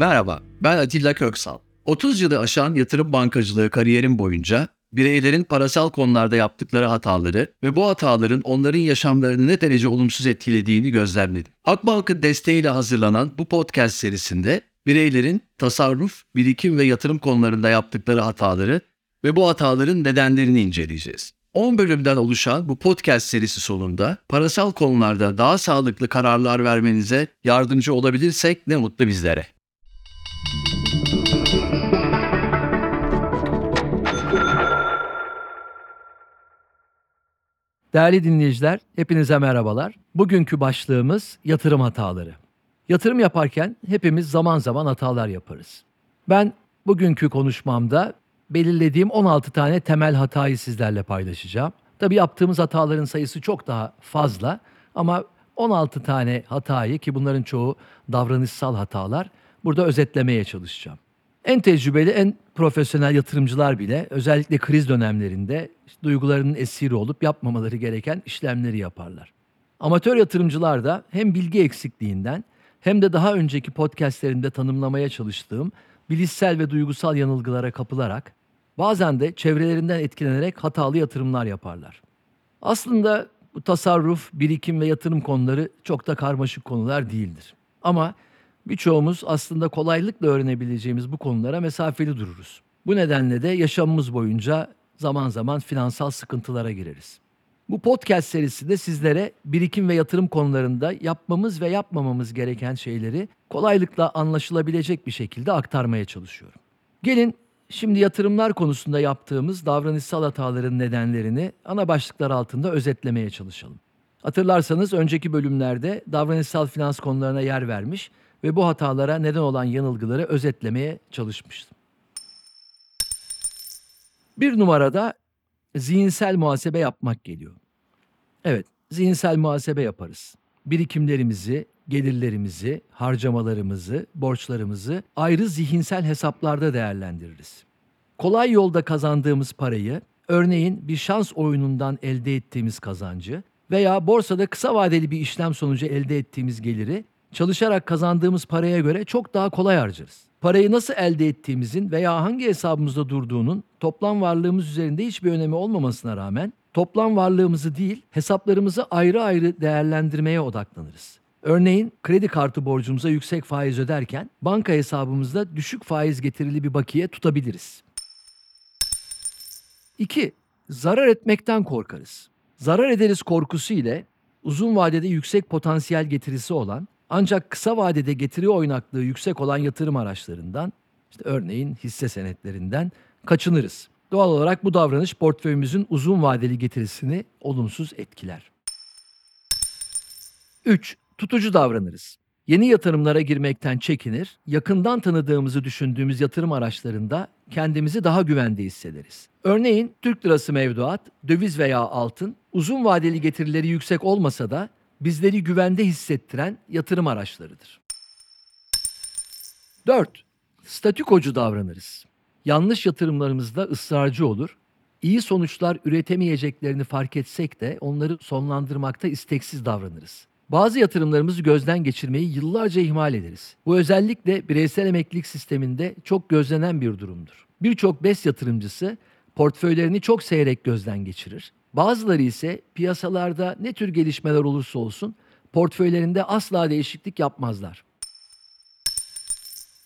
Merhaba, ben Atilla Köksal. 30 yılı aşan yatırım bankacılığı kariyerim boyunca bireylerin parasal konularda yaptıkları hataları ve bu hataların onların yaşamlarını ne derece olumsuz etkilediğini gözlemledim. Akbank'ın desteğiyle hazırlanan bu podcast serisinde bireylerin tasarruf, birikim ve yatırım konularında yaptıkları hataları ve bu hataların nedenlerini inceleyeceğiz. 10 bölümden oluşan bu podcast serisi sonunda parasal konularda daha sağlıklı kararlar vermenize yardımcı olabilirsek ne mutlu bizlere. Değerli dinleyiciler, hepinize merhabalar. Bugünkü başlığımız yatırım hataları. Yatırım yaparken hepimiz zaman zaman hatalar yaparız. Ben bugünkü konuşmamda belirlediğim 16 tane temel hatayı sizlerle paylaşacağım. Tabii yaptığımız hataların sayısı çok daha fazla ama 16 tane hatayı ki bunların çoğu davranışsal hatalar burada özetlemeye çalışacağım. En tecrübeli, en profesyonel yatırımcılar bile özellikle kriz dönemlerinde işte duygularının esiri olup yapmamaları gereken işlemleri yaparlar. Amatör yatırımcılar da hem bilgi eksikliğinden hem de daha önceki podcastlerimde tanımlamaya çalıştığım bilişsel ve duygusal yanılgılara kapılarak bazen de çevrelerinden etkilenerek hatalı yatırımlar yaparlar. Aslında bu tasarruf, birikim ve yatırım konuları çok da karmaşık konular değildir. Ama birçoğumuz aslında kolaylıkla öğrenebileceğimiz bu konulara mesafeli dururuz. Bu nedenle de yaşamımız boyunca zaman zaman finansal sıkıntılara gireriz. Bu podcast serisinde sizlere birikim ve yatırım konularında yapmamız ve yapmamamız gereken şeyleri kolaylıkla anlaşılabilecek bir şekilde aktarmaya çalışıyorum. Gelin şimdi yatırımlar konusunda yaptığımız davranışsal hataların nedenlerini ana başlıklar altında özetlemeye çalışalım. Hatırlarsanız önceki bölümlerde davranışsal finans konularına yer vermiş ve bu hatalara neden olan yanılgıları özetlemeye çalışmıştım. Bir numarada zihinsel muhasebe yapmak geliyor. Evet, zihinsel muhasebe yaparız. Birikimlerimizi, gelirlerimizi, harcamalarımızı, borçlarımızı ayrı zihinsel hesaplarda değerlendiririz. Kolay yolda kazandığımız parayı, örneğin bir şans oyunundan elde ettiğimiz kazancı veya borsada kısa vadeli bir işlem sonucu elde ettiğimiz geliri çalışarak kazandığımız paraya göre çok daha kolay harcarız. Parayı nasıl elde ettiğimizin veya hangi hesabımızda durduğunun toplam varlığımız üzerinde hiçbir önemi olmamasına rağmen toplam varlığımızı değil, hesaplarımızı ayrı ayrı değerlendirmeye odaklanırız. Örneğin kredi kartı borcumuza yüksek faiz öderken banka hesabımızda düşük faiz getirili bir bakiye tutabiliriz. 2. Zarar etmekten korkarız. Zarar ederiz korkusu ile uzun vadede yüksek potansiyel getirisi olan ancak kısa vadede getiri oynaklığı yüksek olan yatırım araçlarından, işte örneğin hisse senetlerinden kaçınırız. Doğal olarak bu davranış portföyümüzün uzun vadeli getirisini olumsuz etkiler. 3. Tutucu davranırız. Yeni yatırımlara girmekten çekinir, yakından tanıdığımızı düşündüğümüz yatırım araçlarında kendimizi daha güvende hissederiz. Örneğin Türk lirası mevduat, döviz veya altın uzun vadeli getirileri yüksek olmasa da bizleri güvende hissettiren yatırım araçlarıdır. 4. Statükocu davranırız. Yanlış yatırımlarımızda ısrarcı olur, iyi sonuçlar üretemeyeceklerini fark etsek de onları sonlandırmakta isteksiz davranırız. Bazı yatırımlarımızı gözden geçirmeyi yıllarca ihmal ederiz. Bu özellikle bireysel emeklilik sisteminde çok gözlenen bir durumdur. Birçok BES yatırımcısı portföylerini çok seyrek gözden geçirir. Bazıları ise piyasalarda ne tür gelişmeler olursa olsun portföylerinde asla değişiklik yapmazlar.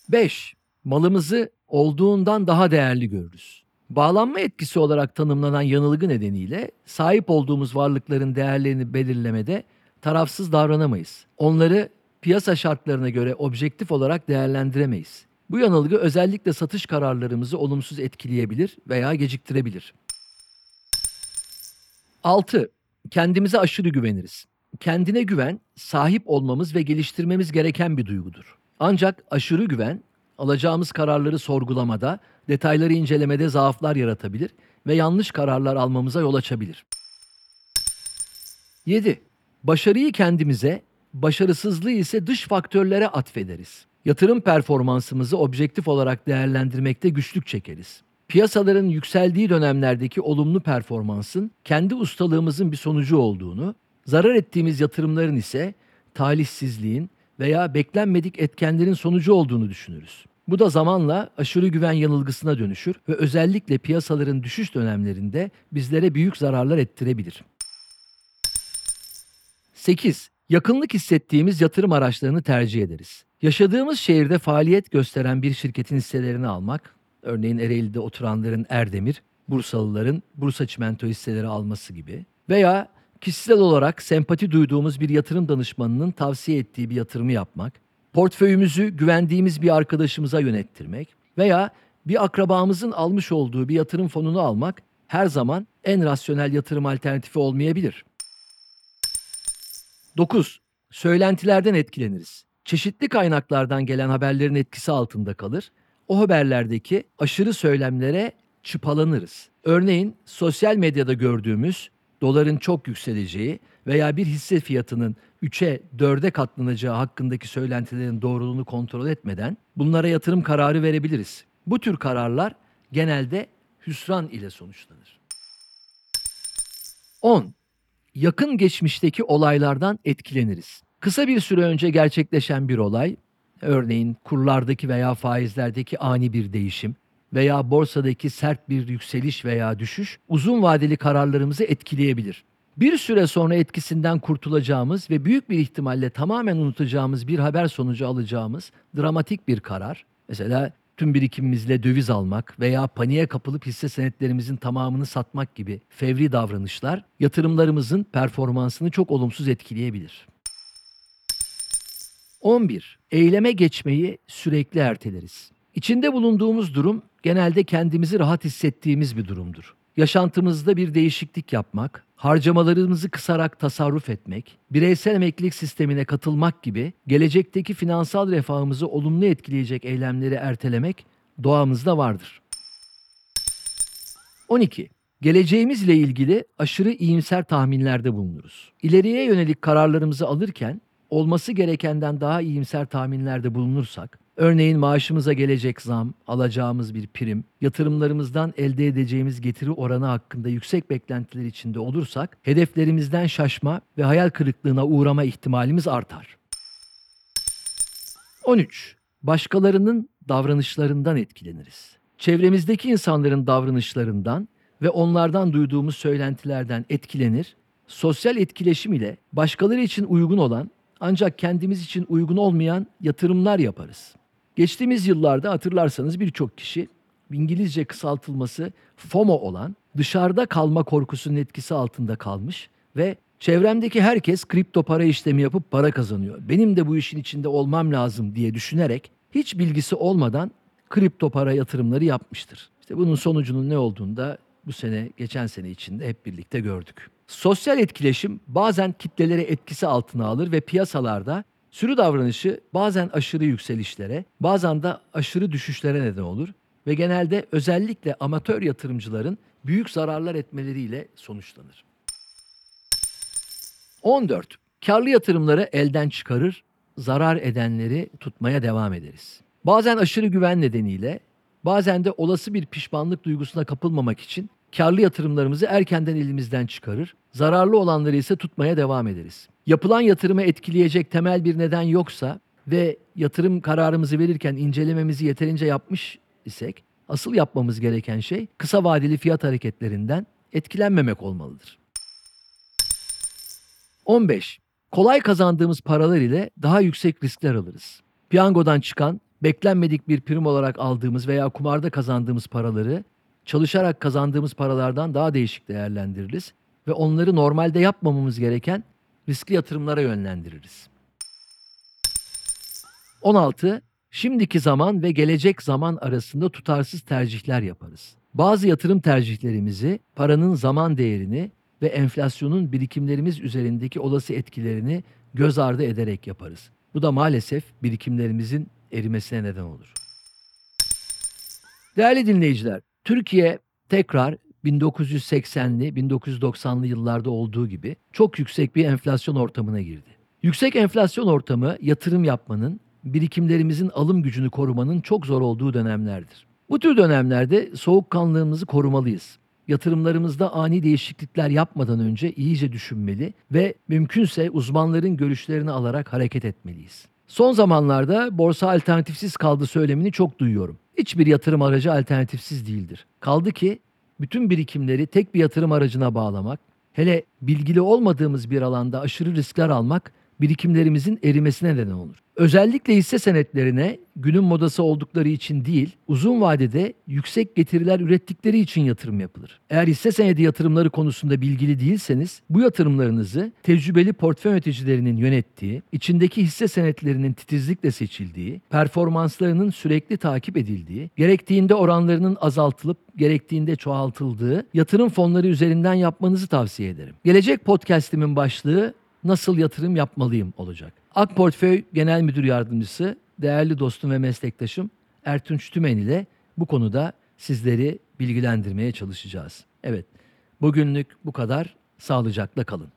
5. Malımızı olduğundan daha değerli görürüz. Bağlanma etkisi olarak tanımlanan yanılgı nedeniyle sahip olduğumuz varlıkların değerlerini belirlemede tarafsız davranamayız. Onları piyasa şartlarına göre objektif olarak değerlendiremeyiz. Bu yanılgı özellikle satış kararlarımızı olumsuz etkileyebilir veya geciktirebilir. 6. Kendimize aşırı güveniriz. Kendine güven, sahip olmamız ve geliştirmemiz gereken bir duygudur. Ancak aşırı güven, alacağımız kararları sorgulamada, detayları incelemede zaaflar yaratabilir ve yanlış kararlar almamıza yol açabilir. 7. Başarıyı kendimize, başarısızlığı ise dış faktörlere atfederiz. Yatırım performansımızı objektif olarak değerlendirmekte güçlük çekeriz. Piyasaların yükseldiği dönemlerdeki olumlu performansın kendi ustalığımızın bir sonucu olduğunu, zarar ettiğimiz yatırımların ise talihsizliğin veya beklenmedik etkenlerin sonucu olduğunu düşünürüz. Bu da zamanla aşırı güven yanılgısına dönüşür ve özellikle piyasaların düşüş dönemlerinde bizlere büyük zararlar ettirebilir. 8. Yakınlık hissettiğimiz yatırım araçlarını tercih ederiz. Yaşadığımız şehirde faaliyet gösteren bir şirketin hisselerini almak, örneğin Ereğli'de oturanların Erdemir, Bursalıların Bursa Çimento hisseleri alması gibi veya kişisel olarak sempati duyduğumuz bir yatırım danışmanının tavsiye ettiği bir yatırımı yapmak, portföyümüzü güvendiğimiz bir arkadaşımıza yönettirmek veya bir akrabamızın almış olduğu bir yatırım fonunu almak her zaman en rasyonel yatırım alternatifi olmayabilir. 9. Söylentilerden etkileniriz. Çeşitli kaynaklardan gelen haberlerin etkisi altında kalır. O haberlerdeki aşırı söylemlere çıpalanırız. Örneğin sosyal medyada gördüğümüz doların çok yükseleceği veya bir hisse fiyatının 3'e 4'e katlanacağı hakkındaki söylentilerin doğruluğunu kontrol etmeden bunlara yatırım kararı verebiliriz. Bu tür kararlar genelde hüsran ile sonuçlanır. 10 yakın geçmişteki olaylardan etkileniriz. Kısa bir süre önce gerçekleşen bir olay, örneğin kurlardaki veya faizlerdeki ani bir değişim veya borsadaki sert bir yükseliş veya düşüş uzun vadeli kararlarımızı etkileyebilir. Bir süre sonra etkisinden kurtulacağımız ve büyük bir ihtimalle tamamen unutacağımız bir haber sonucu alacağımız dramatik bir karar, mesela tüm birikimimizle döviz almak veya paniğe kapılıp hisse senetlerimizin tamamını satmak gibi fevri davranışlar yatırımlarımızın performansını çok olumsuz etkileyebilir. 11. Eyleme geçmeyi sürekli erteleriz. İçinde bulunduğumuz durum genelde kendimizi rahat hissettiğimiz bir durumdur. Yaşantımızda bir değişiklik yapmak, harcamalarımızı kısarak tasarruf etmek, bireysel emeklilik sistemine katılmak gibi gelecekteki finansal refahımızı olumlu etkileyecek eylemleri ertelemek doğamızda vardır. 12. Geleceğimizle ilgili aşırı iyimser tahminlerde bulunuruz. İleriye yönelik kararlarımızı alırken olması gerekenden daha iyimser tahminlerde bulunursak, örneğin maaşımıza gelecek zam, alacağımız bir prim, yatırımlarımızdan elde edeceğimiz getiri oranı hakkında yüksek beklentiler içinde olursak, hedeflerimizden şaşma ve hayal kırıklığına uğrama ihtimalimiz artar. 13. Başkalarının davranışlarından etkileniriz. Çevremizdeki insanların davranışlarından ve onlardan duyduğumuz söylentilerden etkilenir, sosyal etkileşim ile başkaları için uygun olan ancak kendimiz için uygun olmayan yatırımlar yaparız. Geçtiğimiz yıllarda hatırlarsanız birçok kişi İngilizce kısaltılması FOMO olan dışarıda kalma korkusunun etkisi altında kalmış ve çevremdeki herkes kripto para işlemi yapıp para kazanıyor. Benim de bu işin içinde olmam lazım diye düşünerek hiç bilgisi olmadan kripto para yatırımları yapmıştır. İşte bunun sonucunun ne olduğunu da bu sene, geçen sene içinde hep birlikte gördük. Sosyal etkileşim bazen kitleleri etkisi altına alır ve piyasalarda sürü davranışı bazen aşırı yükselişlere, bazen de aşırı düşüşlere neden olur ve genelde özellikle amatör yatırımcıların büyük zararlar etmeleriyle sonuçlanır. 14. Karlı yatırımları elden çıkarır, zarar edenleri tutmaya devam ederiz. Bazen aşırı güven nedeniyle, bazen de olası bir pişmanlık duygusuna kapılmamak için karlı yatırımlarımızı erkenden elimizden çıkarır, zararlı olanları ise tutmaya devam ederiz. Yapılan yatırımı etkileyecek temel bir neden yoksa ve yatırım kararımızı verirken incelememizi yeterince yapmış isek, asıl yapmamız gereken şey kısa vadeli fiyat hareketlerinden etkilenmemek olmalıdır. 15. Kolay kazandığımız paralar ile daha yüksek riskler alırız. Piyangodan çıkan, beklenmedik bir prim olarak aldığımız veya kumarda kazandığımız paraları çalışarak kazandığımız paralardan daha değişik değerlendiririz ve onları normalde yapmamamız gereken riskli yatırımlara yönlendiririz. 16. Şimdiki zaman ve gelecek zaman arasında tutarsız tercihler yaparız. Bazı yatırım tercihlerimizi paranın zaman değerini ve enflasyonun birikimlerimiz üzerindeki olası etkilerini göz ardı ederek yaparız. Bu da maalesef birikimlerimizin erimesine neden olur. Değerli dinleyiciler, Türkiye tekrar 1980'li, 1990'lı yıllarda olduğu gibi çok yüksek bir enflasyon ortamına girdi. Yüksek enflasyon ortamı yatırım yapmanın, birikimlerimizin alım gücünü korumanın çok zor olduğu dönemlerdir. Bu tür dönemlerde soğukkanlılığımızı korumalıyız. Yatırımlarımızda ani değişiklikler yapmadan önce iyice düşünmeli ve mümkünse uzmanların görüşlerini alarak hareket etmeliyiz. Son zamanlarda borsa alternatifsiz kaldı söylemini çok duyuyorum. Hiçbir yatırım aracı alternatifsiz değildir. Kaldı ki bütün birikimleri tek bir yatırım aracına bağlamak, hele bilgili olmadığımız bir alanda aşırı riskler almak birikimlerimizin erimesine neden olur. Özellikle hisse senetlerine günün modası oldukları için değil, uzun vadede yüksek getiriler ürettikleri için yatırım yapılır. Eğer hisse senedi yatırımları konusunda bilgili değilseniz, bu yatırımlarınızı tecrübeli portföy yöneticilerinin yönettiği, içindeki hisse senetlerinin titizlikle seçildiği, performanslarının sürekli takip edildiği, gerektiğinde oranlarının azaltılıp gerektiğinde çoğaltıldığı yatırım fonları üzerinden yapmanızı tavsiye ederim. Gelecek podcast'imin başlığı nasıl yatırım yapmalıyım olacak. Ak Portföy Genel Müdür Yardımcısı, değerli dostum ve meslektaşım Ertunç Tümen ile bu konuda sizleri bilgilendirmeye çalışacağız. Evet, bugünlük bu kadar. Sağlıcakla kalın.